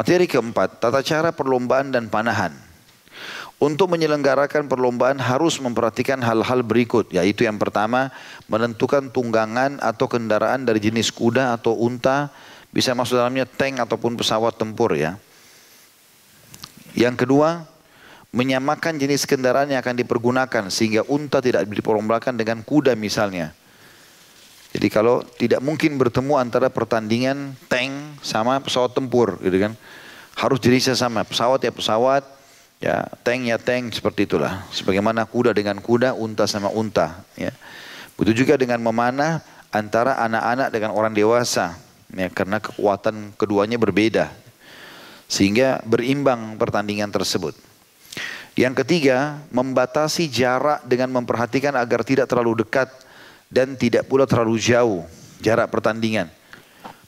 Materi keempat, tata cara perlombaan dan panahan. Untuk menyelenggarakan perlombaan harus memperhatikan hal-hal berikut, yaitu yang pertama, menentukan tunggangan atau kendaraan dari jenis kuda atau unta, bisa masuk dalamnya tank ataupun pesawat tempur ya. Yang kedua, menyamakan jenis kendaraan yang akan dipergunakan sehingga unta tidak diperlombakan dengan kuda misalnya. Jadi kalau tidak mungkin bertemu antara pertandingan tank sama pesawat tempur gitu kan. Harus jenisnya sama, pesawat ya pesawat, Ya, tank ya tank seperti itulah. Sebagaimana kuda dengan kuda, unta sama unta. Ya. Begitu juga dengan memanah antara anak-anak dengan orang dewasa. Ya, karena kekuatan keduanya berbeda. Sehingga berimbang pertandingan tersebut. Yang ketiga, membatasi jarak dengan memperhatikan agar tidak terlalu dekat dan tidak pula terlalu jauh jarak pertandingan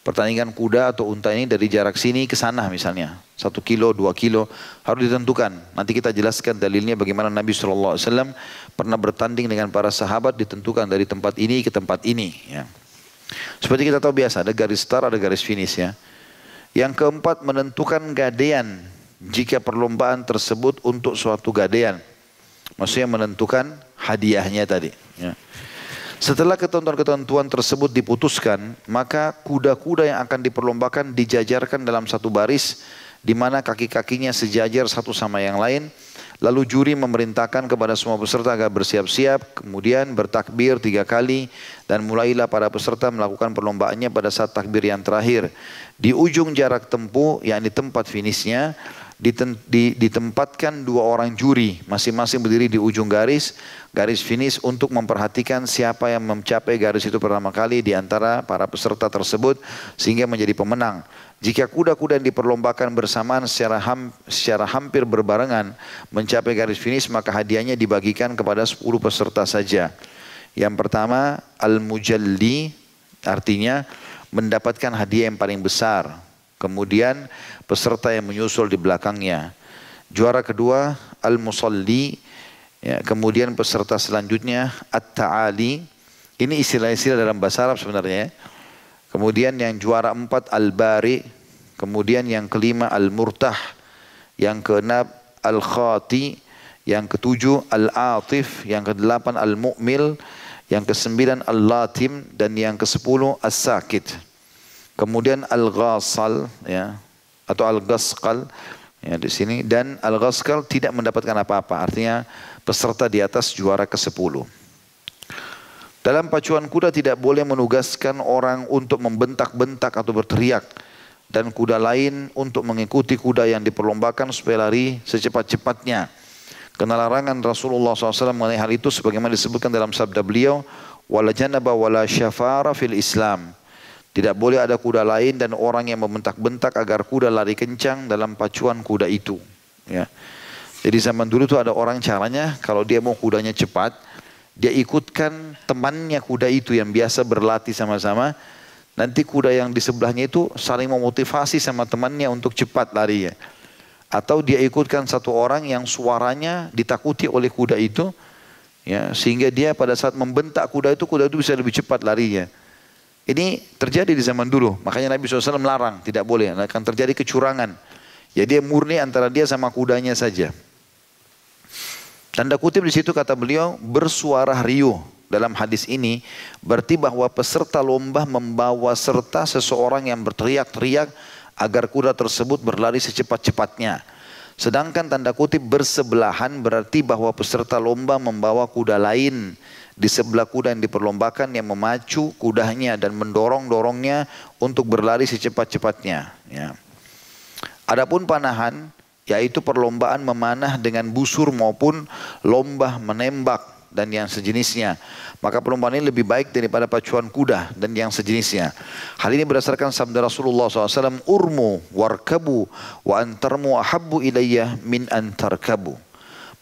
pertandingan kuda atau unta ini dari jarak sini ke sana misalnya. Satu kilo, dua kilo harus ditentukan. Nanti kita jelaskan dalilnya bagaimana Nabi SAW pernah bertanding dengan para sahabat ditentukan dari tempat ini ke tempat ini. Ya. Seperti kita tahu biasa ada garis start, ada garis finish ya. Yang keempat menentukan gadean jika perlombaan tersebut untuk suatu gadean. Maksudnya menentukan hadiahnya tadi. Ya. Setelah ketentuan-ketentuan tersebut diputuskan, maka kuda-kuda yang akan diperlombakan dijajarkan dalam satu baris di mana kaki-kakinya sejajar satu sama yang lain. Lalu juri memerintahkan kepada semua peserta agar bersiap-siap, kemudian bertakbir tiga kali dan mulailah para peserta melakukan perlombaannya pada saat takbir yang terakhir. Di ujung jarak tempuh, yakni tempat finishnya, ditempatkan dua orang juri, masing-masing berdiri di ujung garis, garis finish untuk memperhatikan siapa yang mencapai garis itu pertama kali di antara para peserta tersebut sehingga menjadi pemenang. Jika kuda-kuda yang diperlombakan bersamaan secara, ham, secara hampir berbarengan mencapai garis finish maka hadiahnya dibagikan kepada 10 peserta saja. Yang pertama al-mujalli artinya mendapatkan hadiah yang paling besar. Kemudian peserta yang menyusul di belakangnya. Juara kedua Al-Musalli, ya, kemudian peserta selanjutnya At-Ta'ali. Ini istilah-istilah dalam bahasa Arab sebenarnya. Ya. Kemudian yang juara empat Al-Bari, kemudian yang kelima Al-Murtah, yang keenam Al-Khati, yang ketujuh Al-Atif, yang kedelapan Al-Mu'mil, yang kesembilan Al-Latim, dan yang kesepuluh As-Sakit. Kemudian Al-Ghasal, ya, atau al-ghasqal ya di sini dan al-ghasqal tidak mendapatkan apa-apa artinya peserta di atas juara ke-10 dalam pacuan kuda tidak boleh menugaskan orang untuk membentak-bentak atau berteriak dan kuda lain untuk mengikuti kuda yang diperlombakan supaya lari secepat-cepatnya. Karena larangan Rasulullah SAW mengenai hal itu sebagaimana disebutkan dalam sabda beliau, wala janaba wala syafara fil Islam. Tidak boleh ada kuda lain dan orang yang membentak-bentak agar kuda lari kencang dalam pacuan kuda itu. Ya. Jadi zaman dulu tuh ada orang caranya kalau dia mau kudanya cepat, dia ikutkan temannya kuda itu yang biasa berlatih sama-sama. Nanti kuda yang di sebelahnya itu saling memotivasi sama temannya untuk cepat larinya. Atau dia ikutkan satu orang yang suaranya ditakuti oleh kuda itu, ya sehingga dia pada saat membentak kuda itu kuda itu bisa lebih cepat larinya. Ini terjadi di zaman dulu. Makanya Nabi SAW melarang, tidak boleh. Akan terjadi kecurangan. Ya dia murni antara dia sama kudanya saja. Tanda kutip di situ kata beliau bersuara riuh dalam hadis ini berarti bahwa peserta lomba membawa serta seseorang yang berteriak-teriak agar kuda tersebut berlari secepat-cepatnya. Sedangkan tanda kutip bersebelahan berarti bahwa peserta lomba membawa kuda lain di sebelah kuda yang diperlombakan yang memacu kudanya dan mendorong-dorongnya untuk berlari secepat-cepatnya. Ya. Adapun panahan yaitu perlombaan memanah dengan busur maupun lomba menembak dan yang sejenisnya. Maka perlombaan ini lebih baik daripada pacuan kuda dan yang sejenisnya. Hal ini berdasarkan sabda Rasulullah SAW, Urmu warkabu wa antarmu ahabbu ilayya min antarkabu.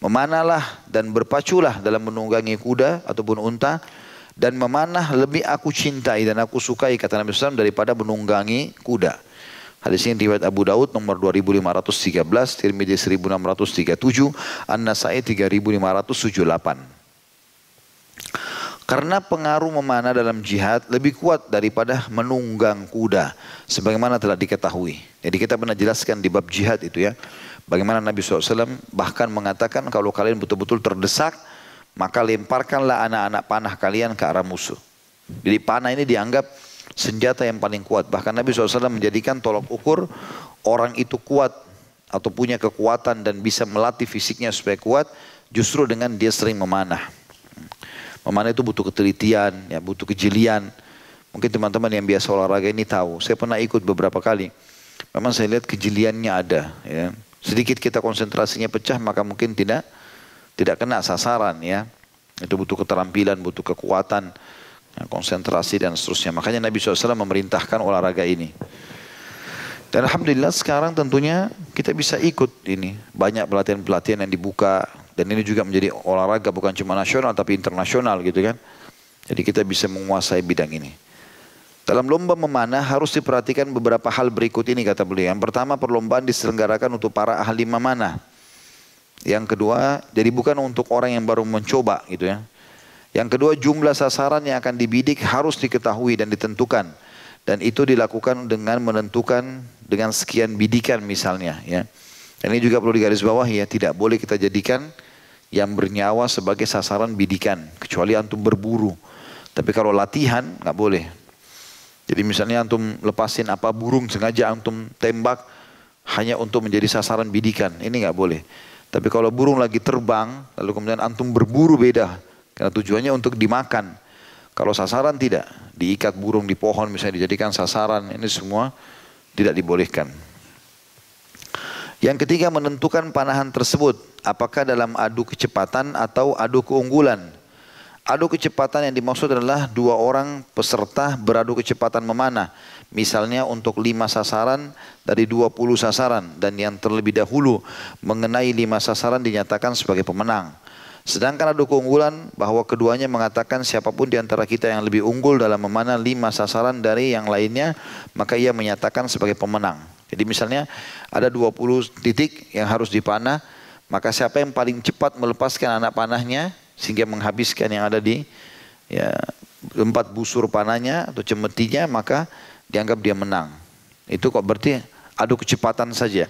Memanalah dan berpaculah dalam menunggangi kuda ataupun unta dan memanah lebih aku cintai dan aku sukai kata Nabi SAW daripada menunggangi kuda. Hadis ini riwayat Abu Daud nomor 2513, Tirmidzi 1637, An-Nasai 3578. Karena pengaruh memanah dalam jihad lebih kuat daripada menunggang kuda. Sebagaimana telah diketahui. Jadi kita pernah jelaskan di bab jihad itu ya. Bagaimana Nabi SAW bahkan mengatakan kalau kalian betul-betul terdesak, maka lemparkanlah anak-anak panah kalian ke arah musuh. Jadi panah ini dianggap senjata yang paling kuat. Bahkan Nabi SAW menjadikan tolok ukur orang itu kuat atau punya kekuatan dan bisa melatih fisiknya supaya kuat justru dengan dia sering memanah. Memanah itu butuh ketelitian, ya butuh kejelian. Mungkin teman-teman yang biasa olahraga ini tahu. Saya pernah ikut beberapa kali. Memang saya lihat kejeliannya ada. Ya. Sedikit kita konsentrasinya pecah maka mungkin tidak tidak kena sasaran ya. Itu butuh keterampilan, butuh kekuatan, ya, konsentrasi dan seterusnya. Makanya Nabi SAW memerintahkan olahraga ini. Dan Alhamdulillah sekarang tentunya kita bisa ikut ini. Banyak pelatihan-pelatihan yang dibuka dan ini juga menjadi olahraga bukan cuma nasional tapi internasional gitu kan. Jadi kita bisa menguasai bidang ini. Dalam lomba memanah harus diperhatikan beberapa hal berikut ini kata beliau. Yang pertama perlombaan diselenggarakan untuk para ahli memanah. Yang kedua jadi bukan untuk orang yang baru mencoba gitu ya. Yang kedua jumlah sasaran yang akan dibidik harus diketahui dan ditentukan. Dan itu dilakukan dengan menentukan dengan sekian bidikan misalnya ya. Dan ini juga perlu digarisbawahi ya, tidak boleh kita jadikan yang bernyawa sebagai sasaran bidikan kecuali antum berburu. Tapi kalau latihan nggak boleh. Jadi misalnya antum lepasin apa burung sengaja antum tembak hanya untuk menjadi sasaran bidikan ini nggak boleh. Tapi kalau burung lagi terbang lalu kemudian antum berburu beda karena tujuannya untuk dimakan. Kalau sasaran tidak diikat burung di pohon misalnya dijadikan sasaran ini semua tidak dibolehkan yang ketiga menentukan panahan tersebut apakah dalam adu kecepatan atau adu keunggulan. Adu kecepatan yang dimaksud adalah dua orang peserta beradu kecepatan memanah. Misalnya untuk lima sasaran dari dua puluh sasaran dan yang terlebih dahulu mengenai lima sasaran dinyatakan sebagai pemenang. Sedangkan adu keunggulan bahwa keduanya mengatakan siapa pun di antara kita yang lebih unggul dalam memanah lima sasaran dari yang lainnya maka ia menyatakan sebagai pemenang. Jadi misalnya ada 20 titik yang harus dipanah, maka siapa yang paling cepat melepaskan anak panahnya sehingga menghabiskan yang ada di ya, empat busur panahnya atau cemetinya, maka dianggap dia menang. Itu kok berarti adu kecepatan saja.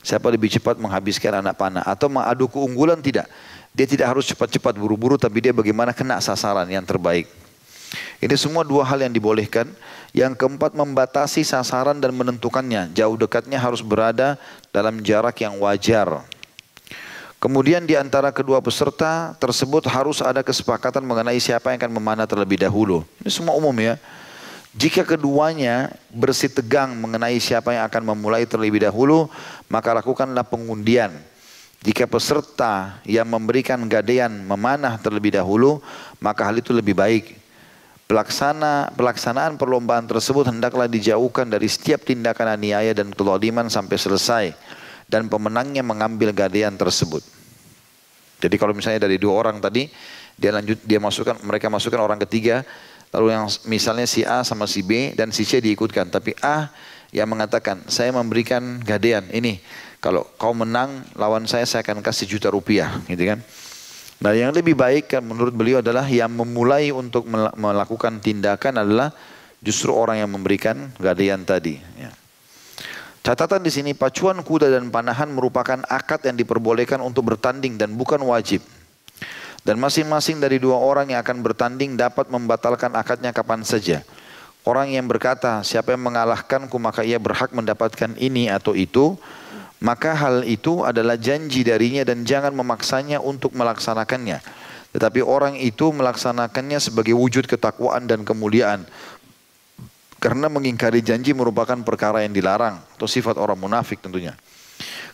Siapa lebih cepat menghabiskan anak panah atau adu keunggulan tidak. Dia tidak harus cepat-cepat buru-buru tapi dia bagaimana kena sasaran yang terbaik. Ini semua dua hal yang dibolehkan. Yang keempat membatasi sasaran dan menentukannya. Jauh dekatnya harus berada dalam jarak yang wajar. Kemudian di antara kedua peserta tersebut harus ada kesepakatan mengenai siapa yang akan memanah terlebih dahulu. Ini semua umum ya. Jika keduanya bersih tegang mengenai siapa yang akan memulai terlebih dahulu, maka lakukanlah pengundian. Jika peserta yang memberikan gadean memanah terlebih dahulu, maka hal itu lebih baik. Pelaksana, pelaksanaan perlombaan tersebut hendaklah dijauhkan dari setiap tindakan aniaya dan kelodiman sampai selesai. Dan pemenangnya mengambil gadean tersebut. Jadi kalau misalnya dari dua orang tadi, dia lanjut dia masukkan mereka masukkan orang ketiga, lalu yang misalnya si A sama si B dan si C diikutkan, tapi A yang mengatakan saya memberikan gadean ini kalau kau menang lawan saya saya akan kasih juta rupiah, gitu kan? Nah yang lebih baik kan menurut beliau adalah yang memulai untuk melakukan tindakan adalah justru orang yang memberikan gadaian tadi. Ya. Catatan di sini pacuan kuda dan panahan merupakan akad yang diperbolehkan untuk bertanding dan bukan wajib. Dan masing-masing dari dua orang yang akan bertanding dapat membatalkan akadnya kapan saja. Orang yang berkata, siapa yang mengalahkanku maka ia berhak mendapatkan ini atau itu, maka hal itu adalah janji darinya dan jangan memaksanya untuk melaksanakannya. Tetapi orang itu melaksanakannya sebagai wujud ketakwaan dan kemuliaan. Karena mengingkari janji merupakan perkara yang dilarang atau sifat orang munafik tentunya.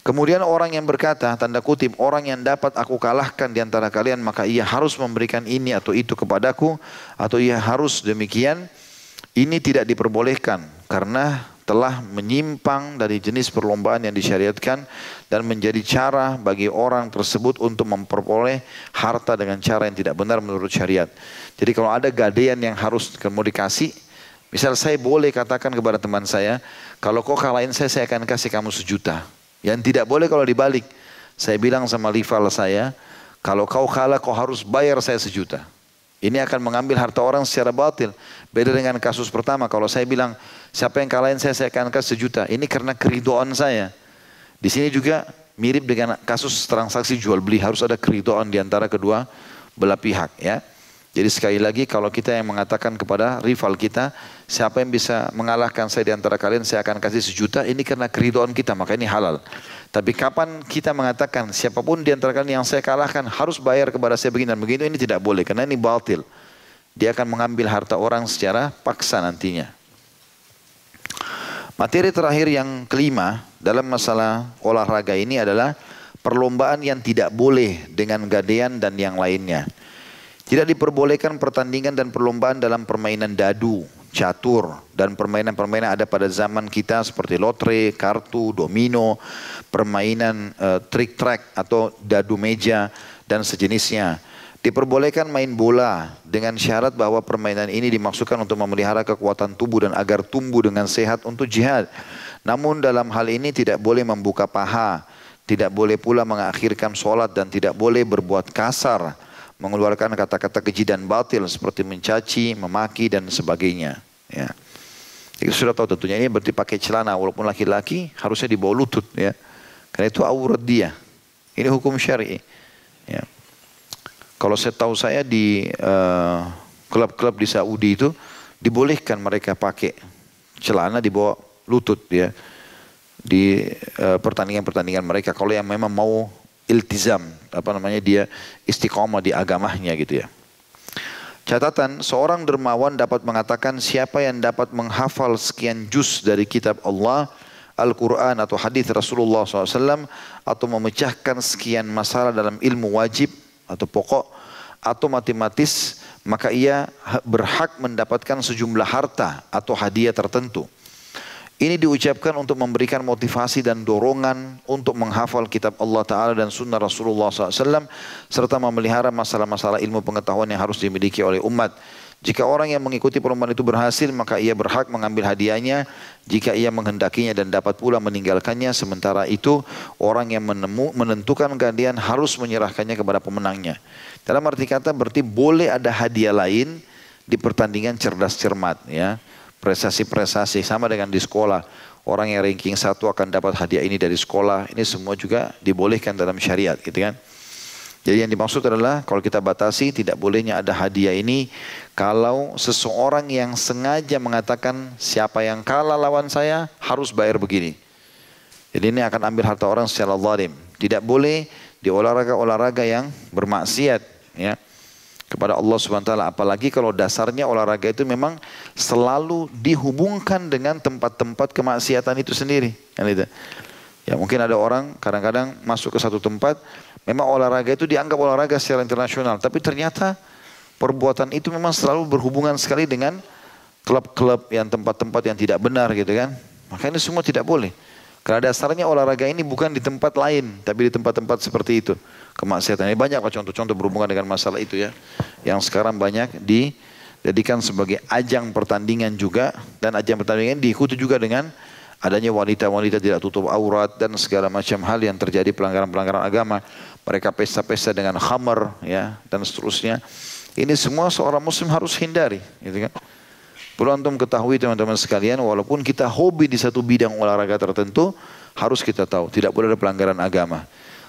Kemudian orang yang berkata, tanda kutip, orang yang dapat aku kalahkan di antara kalian, maka ia harus memberikan ini atau itu kepadaku, atau ia harus demikian, ini tidak diperbolehkan. Karena telah menyimpang dari jenis perlombaan yang disyariatkan dan menjadi cara bagi orang tersebut untuk memperoleh harta dengan cara yang tidak benar menurut syariat. Jadi kalau ada gadean yang harus mau misal saya boleh katakan kepada teman saya, kalau kau kalahin saya, saya akan kasih kamu sejuta. Yang tidak boleh kalau dibalik. Saya bilang sama rival saya, kalau kau kalah kau harus bayar saya sejuta. Ini akan mengambil harta orang secara batil. Beda dengan kasus pertama, kalau saya bilang, siapa yang kalahin saya, saya akan kasih sejuta. Ini karena keridoan saya. Di sini juga mirip dengan kasus transaksi jual beli, harus ada keridoan di antara kedua belah pihak. ya. Jadi sekali lagi kalau kita yang mengatakan kepada rival kita, siapa yang bisa mengalahkan saya di antara kalian, saya akan kasih sejuta, ini karena keridoan kita, maka ini halal. Tapi kapan kita mengatakan siapa pun di antara kalian yang saya kalahkan harus bayar kepada saya begini dan begitu ini tidak boleh karena ini batil. Dia akan mengambil harta orang secara paksa nantinya. Materi terakhir yang kelima dalam masalah olahraga ini adalah perlombaan yang tidak boleh dengan gadean dan yang lainnya. Tidak diperbolehkan pertandingan dan perlombaan dalam permainan dadu, catur dan permainan-permainan ada pada zaman kita seperti lotre, kartu, domino, permainan uh, trick track atau dadu meja dan sejenisnya. Diperbolehkan main bola dengan syarat bahwa permainan ini dimaksudkan untuk memelihara kekuatan tubuh dan agar tumbuh dengan sehat untuk jihad. Namun dalam hal ini tidak boleh membuka paha, tidak boleh pula mengakhirkan sholat dan tidak boleh berbuat kasar, mengeluarkan kata-kata keji dan batil seperti mencaci, memaki dan sebagainya. Ya. Itu sudah tahu tentunya ini berarti pakai celana walaupun laki-laki harusnya di bawah lutut ya. Karena itu aurat dia. Ini hukum syar'i. Ya. Kalau saya tahu saya di eh, klub-klub uh, di Saudi itu dibolehkan mereka pakai celana di bawah lutut ya di eh, pertandingan-pertandingan uh, mereka kalau yang memang mau iltizam apa namanya dia istiqomah di agamanya gitu ya. Catatan, seorang dermawan dapat mengatakan siapa yang dapat menghafal sekian juz dari kitab Allah Al-Quran atau hadis Rasulullah SAW atau memecahkan sekian masalah dalam ilmu wajib atau pokok atau matematis maka ia berhak mendapatkan sejumlah harta atau hadiah tertentu. Ini diucapkan untuk memberikan motivasi dan dorongan untuk menghafal kitab Allah Ta'ala dan sunnah Rasulullah SAW serta memelihara masalah-masalah ilmu pengetahuan yang harus dimiliki oleh umat. Jika orang yang mengikuti perlombaan itu berhasil, maka ia berhak mengambil hadiahnya jika ia menghendakinya dan dapat pula meninggalkannya. Sementara itu, orang yang menemu, menentukan gantian harus menyerahkannya kepada pemenangnya. Dalam arti kata berarti boleh ada hadiah lain di pertandingan cerdas cermat ya. Prestasi-prestasi sama dengan di sekolah. Orang yang ranking satu akan dapat hadiah ini dari sekolah. Ini semua juga dibolehkan dalam syariat gitu kan. Jadi yang dimaksud adalah kalau kita batasi tidak bolehnya ada hadiah ini kalau seseorang yang sengaja mengatakan siapa yang kalah lawan saya harus bayar begini. Jadi ini akan ambil harta orang secara zalim. Tidak boleh di olahraga-olahraga yang bermaksiat ya kepada Allah Subhanahu wa taala apalagi kalau dasarnya olahraga itu memang selalu dihubungkan dengan tempat-tempat kemaksiatan itu sendiri kan itu. Ya mungkin ada orang kadang-kadang masuk ke satu tempat Memang olahraga itu dianggap olahraga secara internasional, tapi ternyata perbuatan itu memang selalu berhubungan sekali dengan klub-klub yang tempat-tempat yang tidak benar gitu kan. Maka ini semua tidak boleh. Karena dasarnya olahraga ini bukan di tempat lain, tapi di tempat-tempat seperti itu. Kemaksiatan ini banyak contoh-contoh berhubungan dengan masalah itu ya. Yang sekarang banyak dijadikan sebagai ajang pertandingan juga. Dan ajang pertandingan diikuti juga dengan adanya wanita-wanita tidak tutup aurat dan segala macam hal yang terjadi pelanggaran-pelanggaran agama mereka pesta-pesta dengan khamar ya dan seterusnya. Ini semua seorang muslim harus hindari, gitu kan? Perlu antum ketahui teman-teman sekalian, walaupun kita hobi di satu bidang olahraga tertentu, harus kita tahu tidak boleh ada pelanggaran agama.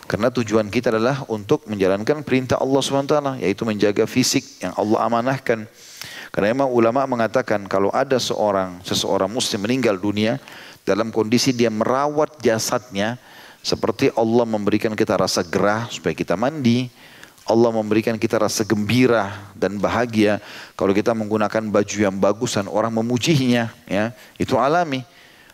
Karena tujuan kita adalah untuk menjalankan perintah Allah SWT, yaitu menjaga fisik yang Allah amanahkan. Karena memang ulama mengatakan kalau ada seorang seseorang muslim meninggal dunia dalam kondisi dia merawat jasadnya, seperti Allah memberikan kita rasa gerah supaya kita mandi. Allah memberikan kita rasa gembira dan bahagia kalau kita menggunakan baju yang bagus dan orang memujinya ya. Itu alami.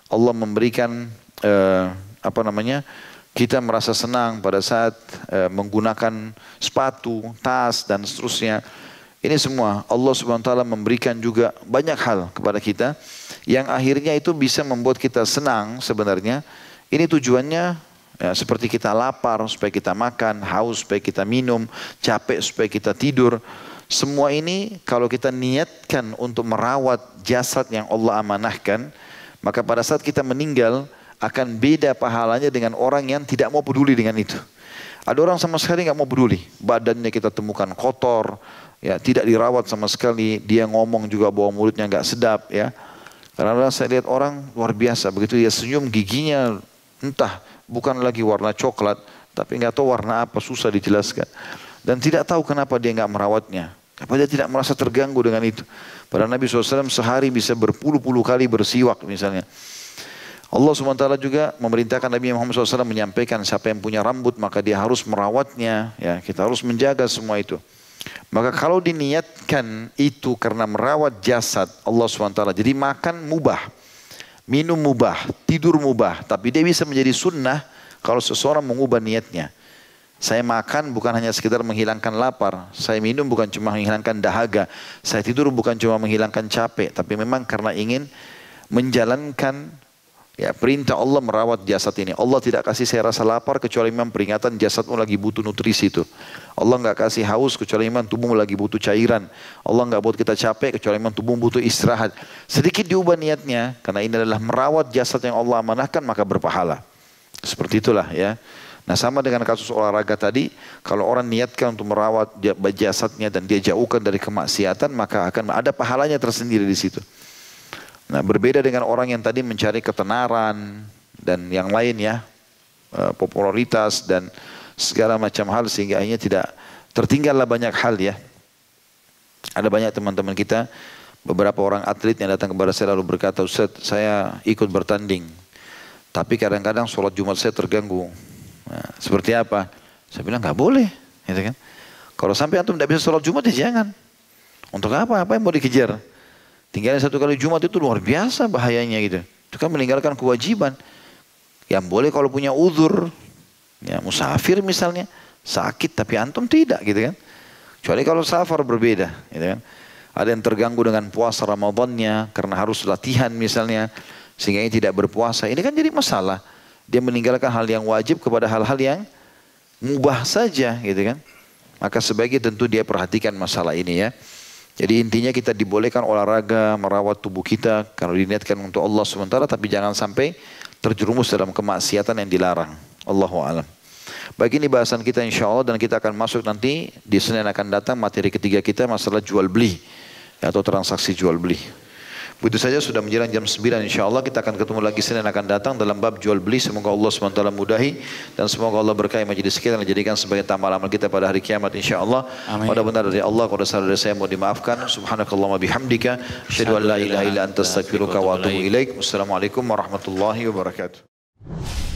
Allah memberikan uh, apa namanya kita merasa senang pada saat uh, menggunakan sepatu tas dan seterusnya. Ini semua Allah subhanahu wa taala memberikan juga banyak hal kepada kita yang akhirnya itu bisa membuat kita senang sebenarnya. Ini tujuannya Ya, seperti kita lapar supaya kita makan, haus supaya kita minum, capek supaya kita tidur. Semua ini kalau kita niatkan untuk merawat jasad yang Allah amanahkan, maka pada saat kita meninggal akan beda pahalanya dengan orang yang tidak mau peduli dengan itu. Ada orang sama sekali nggak mau peduli. Badannya kita temukan kotor, ya tidak dirawat sama sekali. Dia ngomong juga bawa mulutnya nggak sedap, ya. Karena saya lihat orang luar biasa. Begitu dia senyum giginya entah bukan lagi warna coklat, tapi nggak tahu warna apa susah dijelaskan. Dan tidak tahu kenapa dia nggak merawatnya. Apa dia tidak merasa terganggu dengan itu. Padahal Nabi SAW sehari bisa berpuluh-puluh kali bersiwak misalnya. Allah SWT juga memerintahkan Nabi Muhammad SAW menyampaikan siapa yang punya rambut maka dia harus merawatnya. Ya, kita harus menjaga semua itu. Maka kalau diniatkan itu karena merawat jasad Allah SWT. Jadi makan mubah, minum mubah, tidur mubah. Tapi dia bisa menjadi sunnah kalau seseorang mengubah niatnya. Saya makan bukan hanya sekedar menghilangkan lapar. Saya minum bukan cuma menghilangkan dahaga. Saya tidur bukan cuma menghilangkan capek. Tapi memang karena ingin menjalankan Ya, perintah Allah merawat jasad ini. Allah tidak kasih saya rasa lapar kecuali memang peringatan jasadmu lagi butuh nutrisi itu. Allah nggak kasih haus kecuali memang tubuhmu lagi butuh cairan. Allah nggak buat kita capek kecuali memang tubuhmu butuh istirahat. Sedikit diubah niatnya karena ini adalah merawat jasad yang Allah amanahkan maka berpahala. Seperti itulah ya. Nah sama dengan kasus olahraga tadi, kalau orang niatkan untuk merawat jasadnya dan dia jauhkan dari kemaksiatan, maka akan ada pahalanya tersendiri di situ. Nah berbeda dengan orang yang tadi mencari ketenaran dan yang lain ya, eh, popularitas dan segala macam hal sehingga akhirnya tidak tertinggallah banyak hal ya. Ada banyak teman-teman kita, beberapa orang atlet yang datang kepada saya lalu berkata, Ustaz saya ikut bertanding. Tapi kadang-kadang sholat Jumat saya terganggu. Nah, seperti apa? Saya bilang nggak boleh. Gitu kan? Kalau sampai antum tidak bisa sholat Jumat ya jangan. Untuk apa? Apa yang mau dikejar? Tinggalnya satu kali Jumat itu luar biasa bahayanya gitu. Itu kan meninggalkan kewajiban. Yang boleh kalau punya uzur, ya musafir misalnya, sakit tapi antum tidak gitu kan. Kecuali kalau safar berbeda gitu kan. Ada yang terganggu dengan puasa Ramadannya karena harus latihan misalnya sehingga ini tidak berpuasa. Ini kan jadi masalah. Dia meninggalkan hal yang wajib kepada hal-hal yang mubah saja gitu kan. Maka sebaiknya tentu dia perhatikan masalah ini ya. Jadi intinya kita dibolehkan olahraga, merawat tubuh kita kalau diniatkan untuk Allah sementara tapi jangan sampai terjerumus dalam kemaksiatan yang dilarang. Allahu a'lam. Bagi ini bahasan kita insya Allah dan kita akan masuk nanti di Senin akan datang materi ketiga kita masalah jual beli atau transaksi jual beli. Begitu saja sudah menjelang jam 9 insya Allah kita akan ketemu lagi Senin akan datang dalam bab jual beli. Semoga Allah SWT mudahi dan semoga Allah berkahi majlis kita dan jadikan sebagai tamal amal kita pada hari kiamat insya Allah. Pada benar dari Allah, kalau salah dari saya mau dimaafkan. Subhanakallah bihamdika. Asyadu an la ilaha illa anta astagfiruka wa atubu ilaik. Wassalamualaikum warahmatullahi wabarakatuh.